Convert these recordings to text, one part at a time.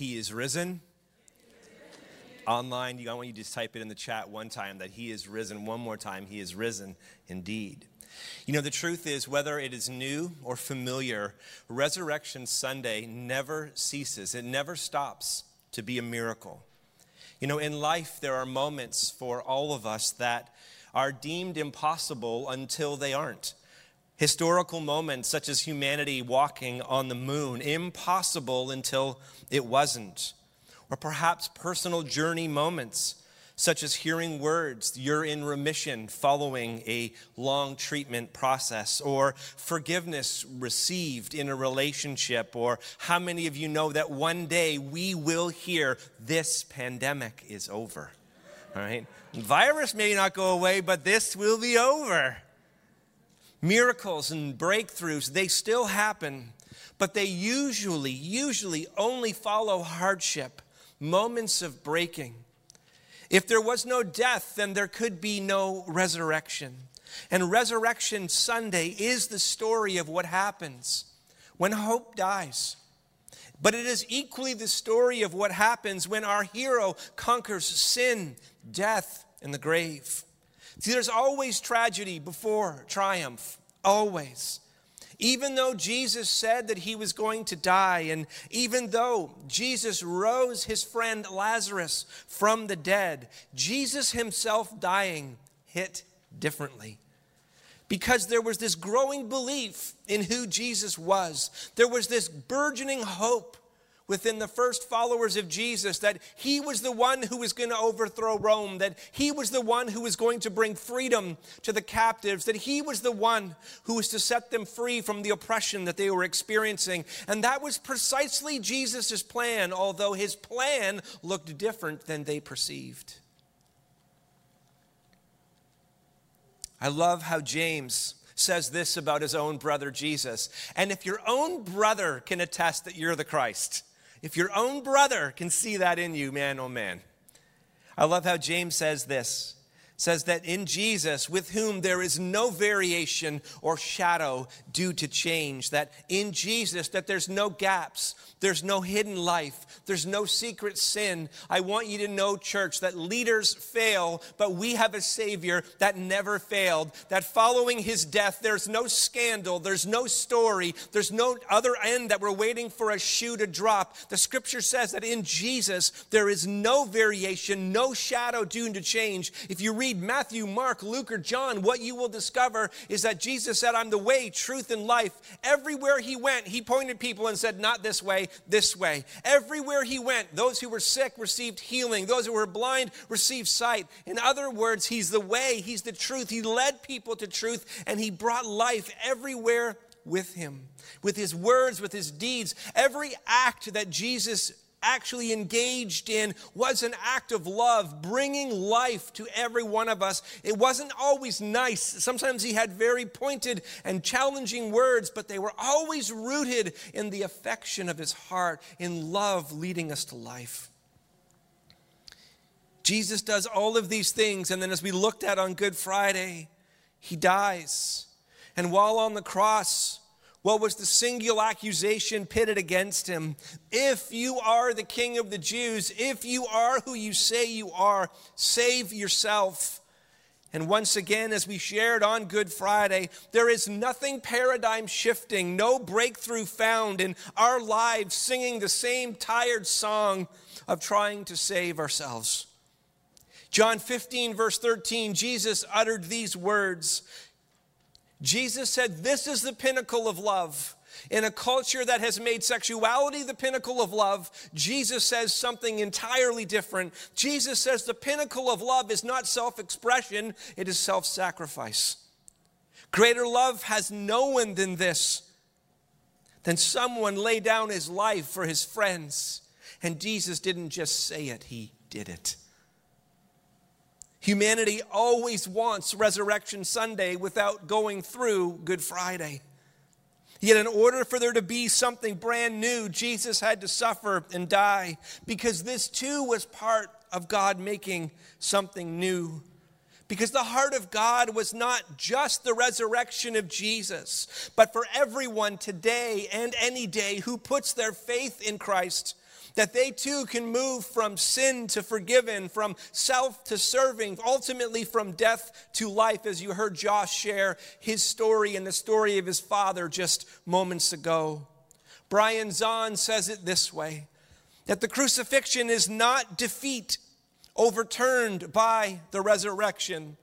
He is risen. Online, I want you to just type it in the chat one time that He is risen. One more time, He is risen indeed. You know, the truth is, whether it is new or familiar, Resurrection Sunday never ceases, it never stops to be a miracle. You know, in life, there are moments for all of us that are deemed impossible until they aren't. Historical moments such as humanity walking on the moon, impossible until it wasn't. Or perhaps personal journey moments such as hearing words, you're in remission following a long treatment process, or forgiveness received in a relationship, or how many of you know that one day we will hear this pandemic is over? All right? Virus may not go away, but this will be over. Miracles and breakthroughs, they still happen, but they usually, usually only follow hardship, moments of breaking. If there was no death, then there could be no resurrection. And Resurrection Sunday is the story of what happens when hope dies. But it is equally the story of what happens when our hero conquers sin, death, and the grave. See, there's always tragedy before triumph, always. Even though Jesus said that he was going to die, and even though Jesus rose his friend Lazarus from the dead, Jesus himself dying hit differently. Because there was this growing belief in who Jesus was, there was this burgeoning hope within the first followers of Jesus that he was the one who was going to overthrow Rome, that he was the one who was going to bring freedom to the captives, that he was the one who was to set them free from the oppression that they were experiencing. And that was precisely Jesus' plan, although his plan looked different than they perceived. I love how James says this about his own brother Jesus. And if your own brother can attest that you're the Christ, if your own brother can see that in you, man, oh man. I love how James says this says that in Jesus, with whom there is no variation or shadow due to change, that in Jesus, that there's no gaps, there's no hidden life. There's no secret sin. I want you to know, church, that leaders fail, but we have a Savior that never failed. That following his death, there's no scandal, there's no story, there's no other end that we're waiting for a shoe to drop. The scripture says that in Jesus, there is no variation, no shadow due to change. If you read Matthew, Mark, Luke, or John, what you will discover is that Jesus said, I'm the way, truth, and life. Everywhere he went, he pointed people and said, Not this way, this way. Everywhere he went, those who were sick received healing, those who were blind received sight. In other words, he's the way, he's the truth. He led people to truth, and he brought life everywhere with him, with his words, with his deeds. Every act that Jesus actually engaged in was an act of love, bringing life to every one of us. It wasn't always nice. Sometimes he had very pointed and challenging words, but they were always rooted in the affection of his heart, in love leading us to life. Jesus does all of these things, and then as we looked at on Good Friday, he dies. And while on the cross, what was the singular accusation pitted against him? If you are the king of the Jews, if you are who you say you are, save yourself. And once again, as we shared on Good Friday, there is nothing paradigm shifting, no breakthrough found in our lives singing the same tired song of trying to save ourselves. John 15, verse 13, Jesus uttered these words Jesus said, This is the pinnacle of love. In a culture that has made sexuality the pinnacle of love, Jesus says something entirely different. Jesus says the pinnacle of love is not self expression, it is self sacrifice. Greater love has no one than this, than someone lay down his life for his friends. And Jesus didn't just say it, he did it. Humanity always wants Resurrection Sunday without going through Good Friday. Yet, in order for there to be something brand new, Jesus had to suffer and die because this too was part of God making something new. Because the heart of God was not just the resurrection of Jesus, but for everyone today and any day who puts their faith in Christ that they too can move from sin to forgiven, from self to serving, ultimately from death to life, as you heard Josh share his story and the story of his father just moments ago. Brian Zahnd says it this way that the crucifixion is not defeat overturned by the resurrection.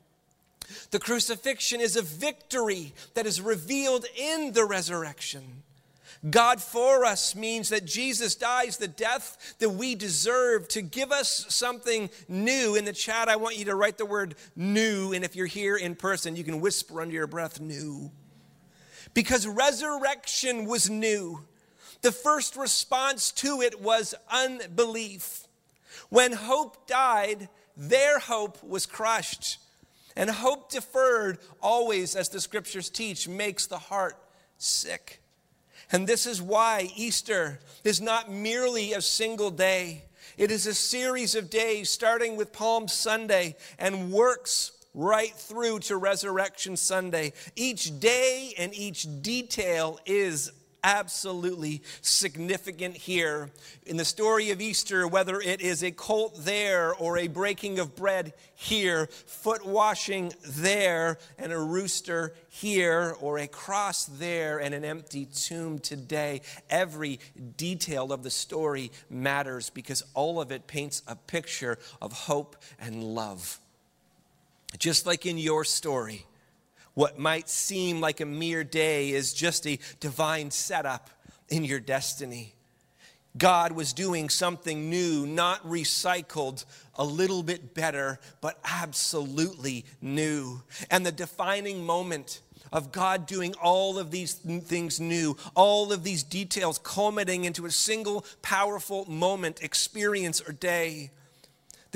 The crucifixion is a victory that is revealed in the resurrection. God for us means that Jesus dies the death that we deserve to give us something new. In the chat, I want you to write the word new. And if you're here in person, you can whisper under your breath, new. Because resurrection was new. The first response to it was unbelief. When hope died, their hope was crushed. And hope deferred, always, as the scriptures teach, makes the heart sick. And this is why Easter is not merely a single day, it is a series of days starting with Palm Sunday and works right through to Resurrection Sunday. Each day and each detail is absolutely significant here. In the story of Easter, whether it is a colt there or a breaking of bread here, foot washing there and a rooster here, or a cross there and an empty tomb today, every detail of the story matters because all of it paints a picture of hope and love. Just like in your story, what might seem like a mere day is just a divine setup in your destiny. God was doing something new, not recycled, a little bit better, but absolutely new. And the defining moment of God doing all of these things new, all of these details culminating into a single powerful moment, experience, or day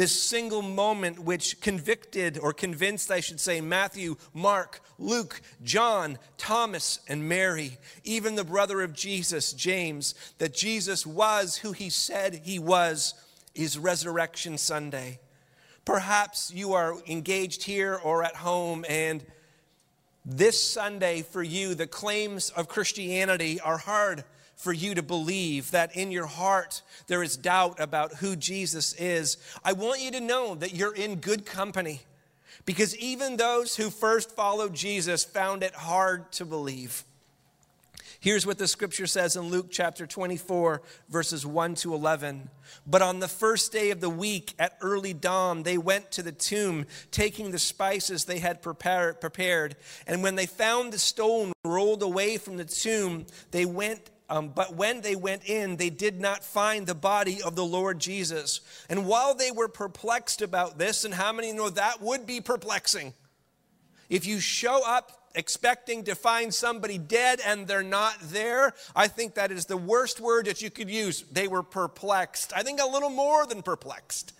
this single moment which convicted or convinced, I should say, Matthew, Mark, Luke, John, Thomas, and Mary, even the brother of Jesus, James, that Jesus was who he said he was, is Resurrection Sunday. Perhaps you are engaged here or at home, and this Sunday for you, the claims of Christianity are hard for you to believe that in your heart there is doubt about who Jesus is, I want you to know that you're in good company. Because even those who first followed Jesus found it hard to believe. Here's what the scripture says in Luke chapter 24, verses 1 to 11. But on the first day of the week at early dawn, they went to the tomb, taking the spices they had prepared. And when they found the stone rolled away from the tomb, they went um, but when they went in, they did not find the body of the Lord Jesus. And while they were perplexed about this, and how many know that would be perplexing? If you show up expecting to find somebody dead and they're not there, I think that is the worst word that you could use. They were perplexed. I think a little more than perplexed.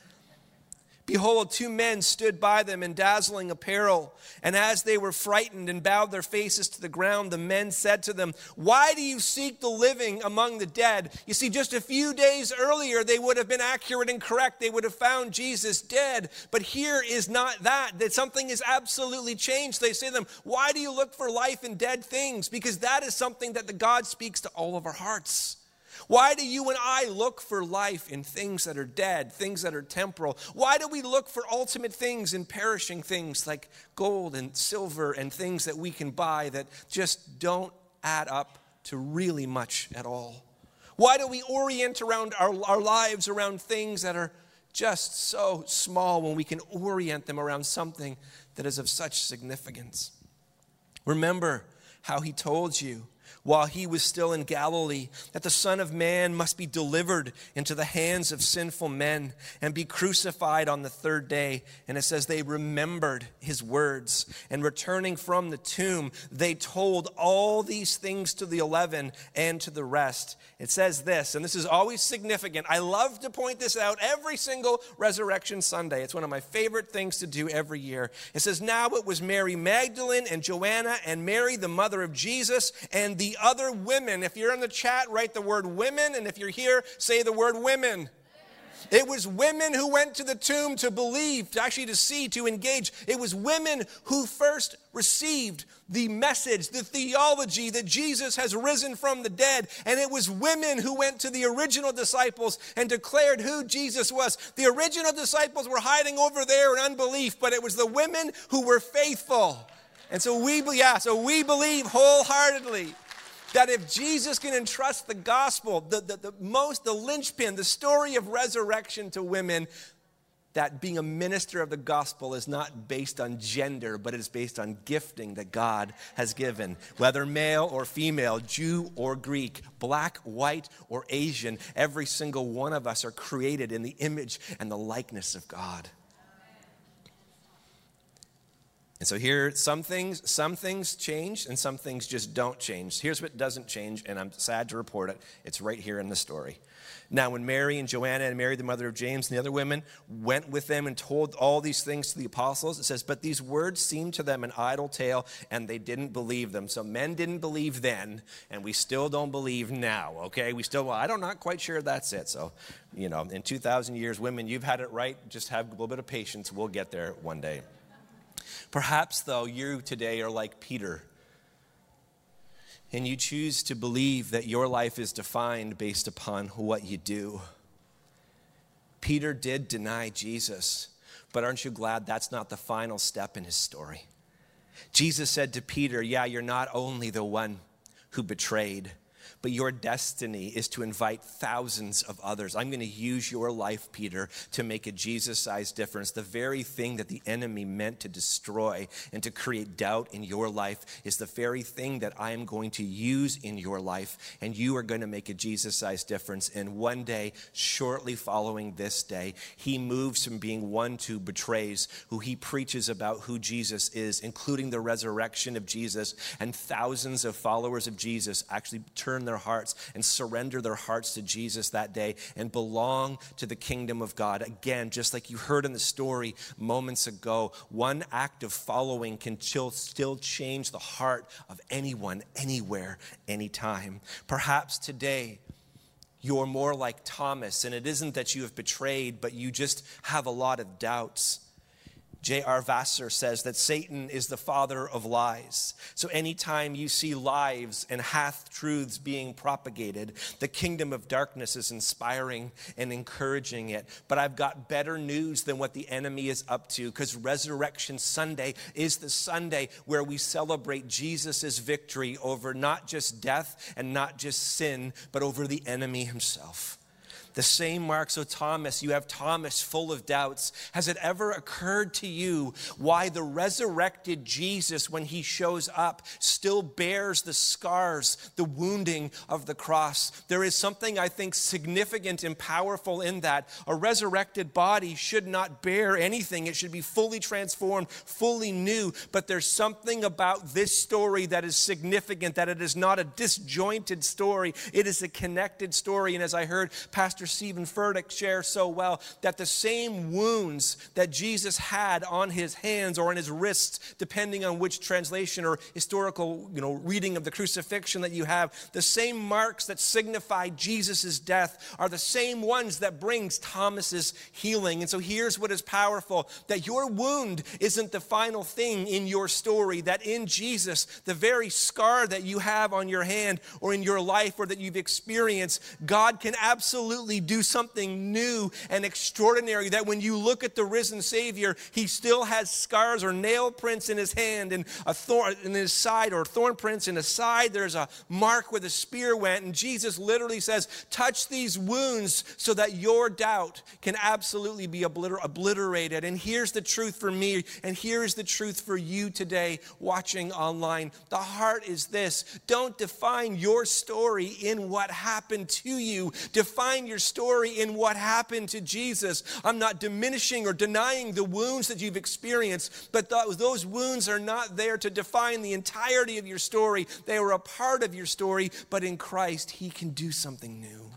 Behold, two men stood by them in dazzling apparel. And as they were frightened and bowed their faces to the ground, the men said to them, Why do you seek the living among the dead? You see, just a few days earlier, they would have been accurate and correct. They would have found Jesus dead. But here is not that, that something is absolutely changed. They say to them, Why do you look for life in dead things? Because that is something that the God speaks to all of our hearts. Why do you and I look for life in things that are dead, things that are temporal? Why do we look for ultimate things in perishing things like gold and silver and things that we can buy that just don't add up to really much at all? Why do we orient around our, our lives around things that are just so small when we can orient them around something that is of such significance? Remember how he told you while he was still in Galilee, that the Son of Man must be delivered into the hands of sinful men and be crucified on the third day. And it says they remembered his words. And returning from the tomb, they told all these things to the eleven and to the rest. It says this, and this is always significant. I love to point this out every single Resurrection Sunday. It's one of my favorite things to do every year. It says, Now it was Mary Magdalene and Joanna and Mary, the mother of Jesus, and the other women. If you're in the chat, write the word women. And if you're here, say the word women. It was women who went to the tomb to believe, to actually to see, to engage. It was women who first received the message, the theology that Jesus has risen from the dead. And it was women who went to the original disciples and declared who Jesus was. The original disciples were hiding over there in unbelief, but it was the women who were faithful. And so we, yeah, so we believe wholeheartedly that if Jesus can entrust the gospel, the, the, the most, the linchpin, the story of resurrection to women, that being a minister of the gospel is not based on gender, but it is based on gifting that God has given. Whether male or female, Jew or Greek, black, white, or Asian, every single one of us are created in the image and the likeness of God. And so here, some things, some things change and some things just don't change. Here's what doesn't change, and I'm sad to report it. It's right here in the story. Now, when Mary and Joanna and Mary, the mother of James, and the other women went with them and told all these things to the apostles, it says, But these words seemed to them an idle tale, and they didn't believe them. So men didn't believe then, and we still don't believe now, okay? We still, well, I don't, not quite sure that's it. So, you know, in 2,000 years, women, you've had it right. Just have a little bit of patience. We'll get there one day. Perhaps, though, you today are like Peter, and you choose to believe that your life is defined based upon what you do. Peter did deny Jesus, but aren't you glad that's not the final step in his story? Jesus said to Peter, Yeah, you're not only the one who betrayed, but your destiny is to invite thousands of others. I'm going to use your life, Peter, to make a Jesus sized difference. The very thing that the enemy meant to destroy and to create doubt in your life is the very thing that I am going to use in your life, and you are going to make a Jesus sized difference. And one day, shortly following this day, he moves from being one to betrays, who he preaches about who Jesus is, including the resurrection of Jesus, and thousands of followers of Jesus actually turn their hearts and surrender their hearts to Jesus that day and belong to the kingdom of God. Again, just like you heard in the story moments ago, one act of following can still change the heart of anyone, anywhere, anytime. Perhaps today, you're more like Thomas, and it isn't that you have betrayed, but you just have a lot of doubts. J.R. Vassar says that Satan is the father of lies. So anytime you see lies and half truths being propagated, the kingdom of darkness is inspiring and encouraging it. But I've got better news than what the enemy is up to because Resurrection Sunday is the Sunday where we celebrate Jesus' victory over not just death and not just sin, but over the enemy himself. The same mark. So, Thomas, you have Thomas full of doubts. Has it ever occurred to you why the resurrected Jesus, when he shows up, still bears the scars, the wounding of the cross? There is something I think significant and powerful in that. A resurrected body should not bear anything, it should be fully transformed, fully new. But there's something about this story that is significant, that it is not a disjointed story, it is a connected story. And as I heard Pastor Steven Furtick shares so well that the same wounds that Jesus had on his hands or on his wrists, depending on which translation or historical you know, reading of the crucifixion that you have, the same marks that signify Jesus' death are the same ones that brings Thomas's healing. And so here's what is powerful that your wound isn't the final thing in your story, that in Jesus, the very scar that you have on your hand or in your life or that you've experienced, God can absolutely do something new and extraordinary. That when you look at the risen Savior, he still has scars or nail prints in his hand and a thorn in his side or thorn prints in his side. There's a mark where the spear went. And Jesus literally says, Touch these wounds so that your doubt can absolutely be obliter- obliterated. And here's the truth for me, and here is the truth for you today watching online. The heart is this don't define your story in what happened to you, define your story in what happened to Jesus. I'm not diminishing or denying the wounds that you've experienced, but those wounds are not there to define the entirety of your story. They are a part of your story, but in Christ, He can do something new.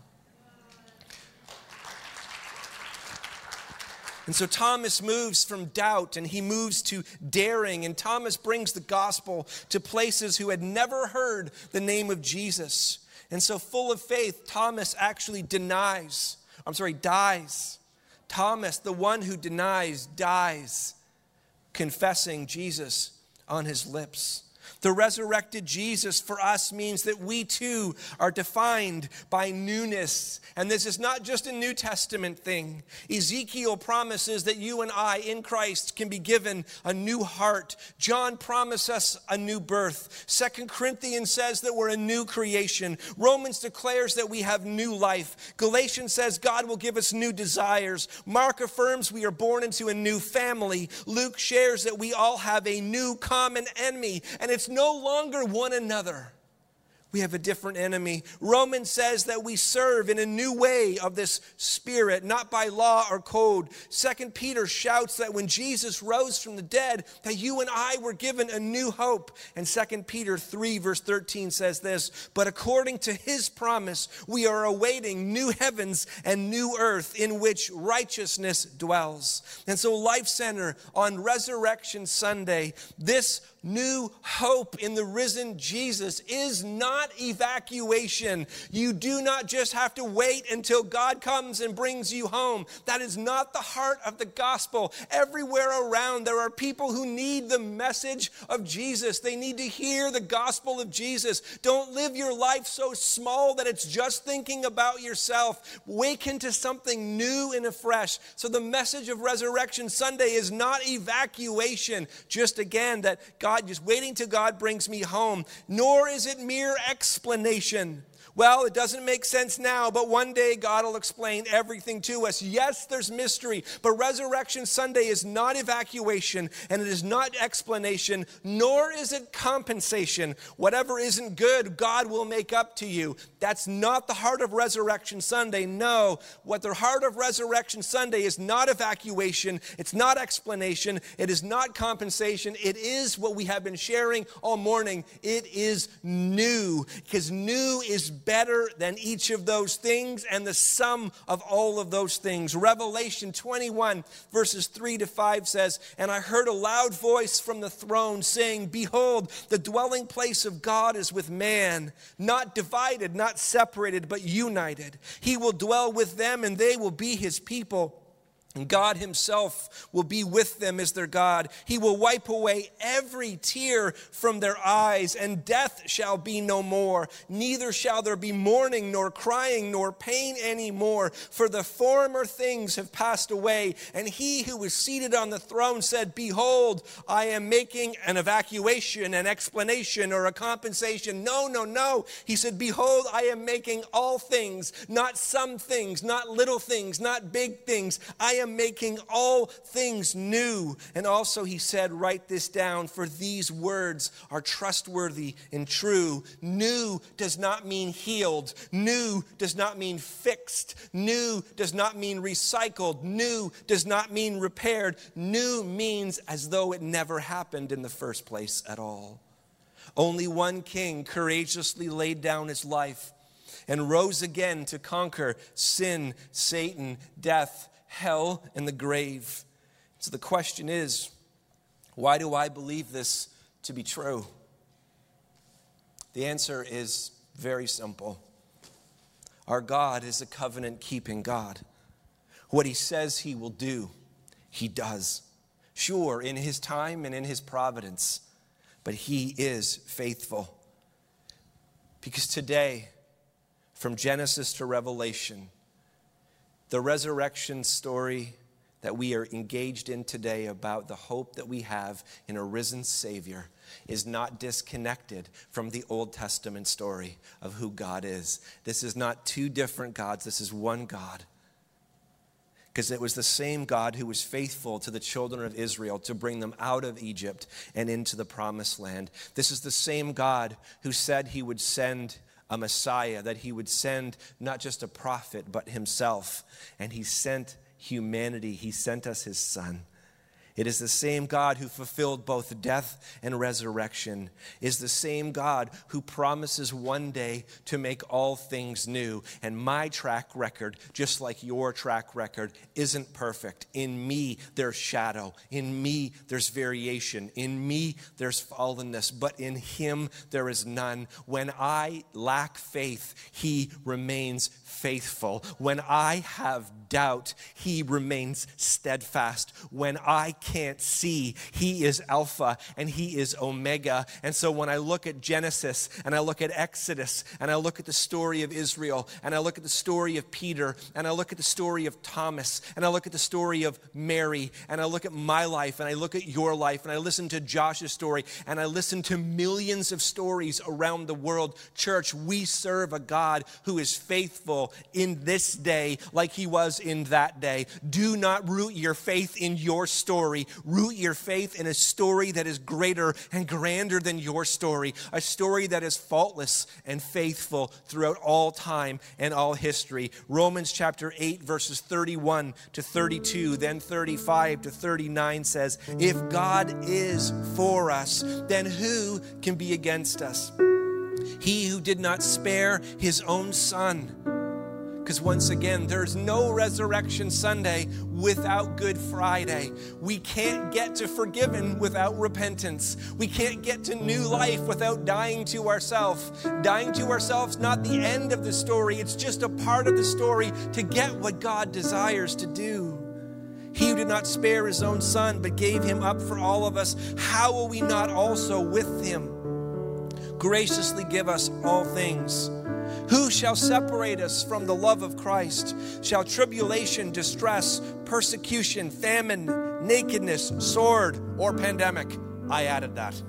And so Thomas moves from doubt and he moves to daring. And Thomas brings the gospel to places who had never heard the name of Jesus. And so, full of faith, Thomas actually denies I'm sorry, dies. Thomas, the one who denies, dies, confessing Jesus on his lips. The resurrected Jesus for us means that we too are defined by newness. And this is not just a New Testament thing. Ezekiel promises that you and I in Christ can be given a new heart. John promises us a new birth. Second Corinthians says that we're a new creation. Romans declares that we have new life. Galatians says God will give us new desires. Mark affirms we are born into a new family. Luke shares that we all have a new common enemy. And it's no longer one another. We have a different enemy. Romans says that we serve in a new way of this spirit, not by law or code. Second Peter shouts that when Jesus rose from the dead, that you and I were given a new hope. And Second Peter 3, verse 13 says this But according to his promise, we are awaiting new heavens and new earth in which righteousness dwells. And so, Life Center on Resurrection Sunday, this new hope in the risen Jesus is not evacuation. You do not just have to wait until God comes and brings you home. That is not the heart of the gospel. Everywhere around, there are people who need the message of Jesus. They need to hear the gospel of Jesus. Don't live your life so small that it's just thinking about yourself. Wake into something new and afresh. So, the message of Resurrection Sunday is not evacuation, just again that God God, just waiting till God brings me home, nor is it mere explanation. Well, it doesn't make sense now, but one day God will explain everything to us. Yes, there's mystery, but Resurrection Sunday is not evacuation and it is not explanation, nor is it compensation. Whatever isn't good, God will make up to you. That's not the heart of Resurrection Sunday. No, what the heart of Resurrection Sunday is not evacuation, it's not explanation, it is not compensation. It is what we have been sharing all morning. It is new, because new is better than each of those things and the sum of all of those things. Revelation 21, verses 3 to 5 says, And I heard a loud voice from the throne saying, Behold, the dwelling place of God is with man, not divided, not separated, but united. He will dwell with them, and they will be his people and God Himself will be with them as their God. He will wipe away every tear from their eyes, and death shall be no more. Neither shall there be mourning, nor crying, nor pain anymore, for the former things have passed away. And He who was seated on the throne said, Behold, I am making an evacuation, an explanation, or a compensation. No, no, no. He said, Behold, I am making all things, not some things, not little things, not big things. I am am making all things new. And also, he said, Write this down, for these words are trustworthy and true. New does not mean healed, new does not mean fixed, new does not mean recycled, new does not mean repaired. New means as though it never happened in the first place at all. Only one king courageously laid down his life and rose again to conquer sin, Satan, death, hell, and the grave. So the question is why do I believe this to be true? The answer is very simple. Our God is a covenant keeping God. What He says He will do, He does. Sure, in His time and in His providence, but He is faithful. Because today, from Genesis to Revelation, the resurrection story that we are engaged in today about the hope that we have in a risen Savior is not disconnected from the Old Testament story of who God is. This is not two different gods, this is one God. Because it was the same God who was faithful to the children of Israel to bring them out of Egypt and into the promised land. This is the same God who said he would send a Messiah, that he would send not just a prophet, but himself. And he sent humanity, he sent us his son. It is the same God who fulfilled both death and resurrection, is the same God who promises one day to make all things new. And my track record, just like your track record, isn't perfect. In me, there's shadow. In me, there's variation. In me, there's fallenness. But in Him, there is none. When I lack faith, He remains faithful. When I have doubt, he remains steadfast. When I can't see, he is Alpha and he is Omega. And so when I look at Genesis and I look at Exodus and I look at the story of Israel and I look at the story of Peter and I look at the story of Thomas and I look at the story of Mary and I look at my life and I look at your life and I listen to Josh's story and I listen to millions of stories around the world, church, we serve a God who is faithful in this day like he was in that day. Do not root your faith in your story. Root your faith in a story that is greater and grander than your story, a story that is faultless and faithful throughout all time and all history. Romans chapter 8, verses 31 to 32, then 35 to 39 says, If God is for us, then who can be against us? He who did not spare his own son because once again, there's no Resurrection Sunday without Good Friday. We can't get to forgiven without repentance. We can't get to new life without dying to ourselves. Dying to ourselves, not the end of the story, it's just a part of the story to get what God desires to do. He who did not spare his own son, but gave him up for all of us, how will we not also with him graciously give us all things? Who shall separate us from the love of Christ? Shall tribulation, distress, persecution, famine, nakedness, sword, or pandemic? I added that.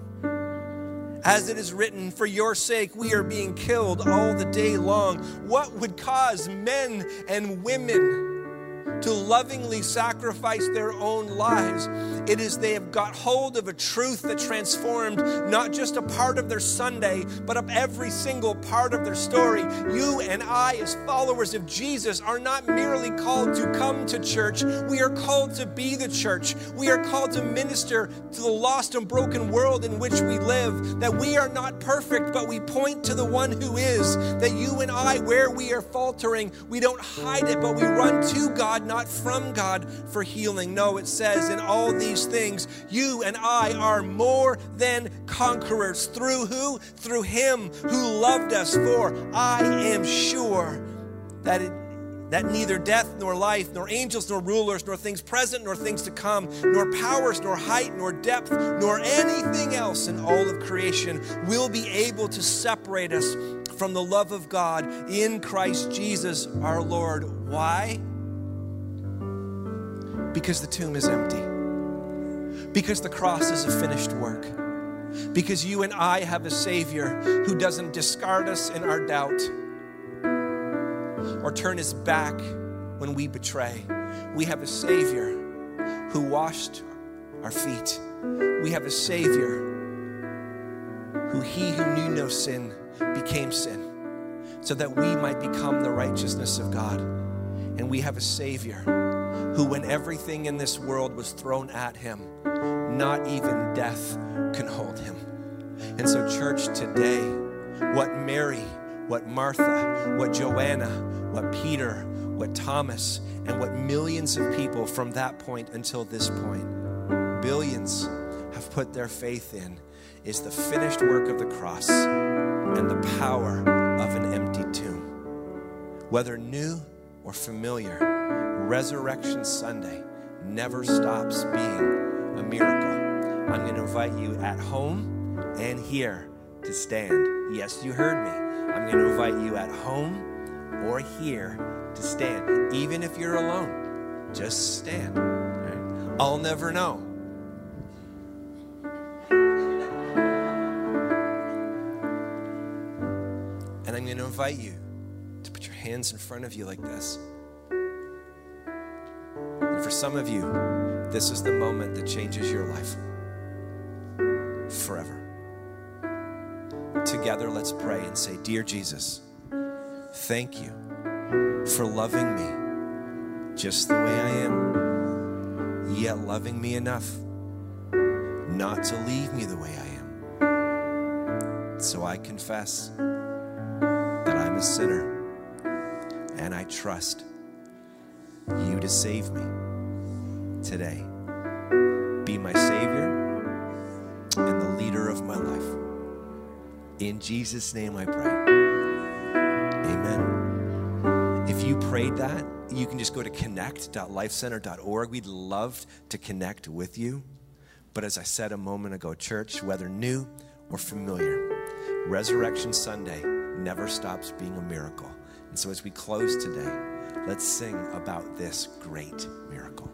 As it is written, for your sake we are being killed all the day long. What would cause men and women? To lovingly sacrifice their own lives. It is they have got hold of a truth that transformed not just a part of their Sunday, but of every single part of their story. You and I, as followers of Jesus, are not merely called to come to church, we are called to be the church. We are called to minister to the lost and broken world in which we live. That we are not perfect, but we point to the one who is. That you and I, where we are faltering, we don't hide it, but we run to God not from God for healing. No, it says in all these things, you and I are more than conquerors. Through who? Through Him who loved us. For I am sure that it that neither death nor life, nor angels nor rulers, nor things present nor things to come, nor powers nor height nor depth, nor anything else in all of creation will be able to separate us from the love of God in Christ Jesus our Lord. Why? Because the tomb is empty. Because the cross is a finished work. Because you and I have a Savior who doesn't discard us in our doubt or turn his back when we betray. We have a Savior who washed our feet. We have a Savior who he who knew no sin became sin so that we might become the righteousness of God. And we have a Savior who, when everything in this world was thrown at him, not even death can hold him. And so, church, today, what Mary, what Martha, what Joanna, what Peter, what Thomas, and what millions of people from that point until this point, billions have put their faith in, is the finished work of the cross and the power of an empty tomb. Whether new or familiar, Resurrection Sunday never stops being a miracle. I'm going to invite you at home and here to stand. Yes, you heard me. I'm going to invite you at home or here to stand. Even if you're alone, just stand. I'll never know. And I'm going to invite you to put your hands in front of you like this. For some of you, this is the moment that changes your life forever. Together, let's pray and say, Dear Jesus, thank you for loving me just the way I am. yet loving me enough not to leave me the way I am. So I confess that I'm a sinner and I trust you to save me today. Be my Savior and the leader of my life. In Jesus' name I pray. Amen. If you prayed that, you can just go to connect.lifecenter.org. We'd love to connect with you. But as I said a moment ago, church, whether new or familiar, Resurrection Sunday never stops being a miracle. And so as we close today, let's sing about this great miracle.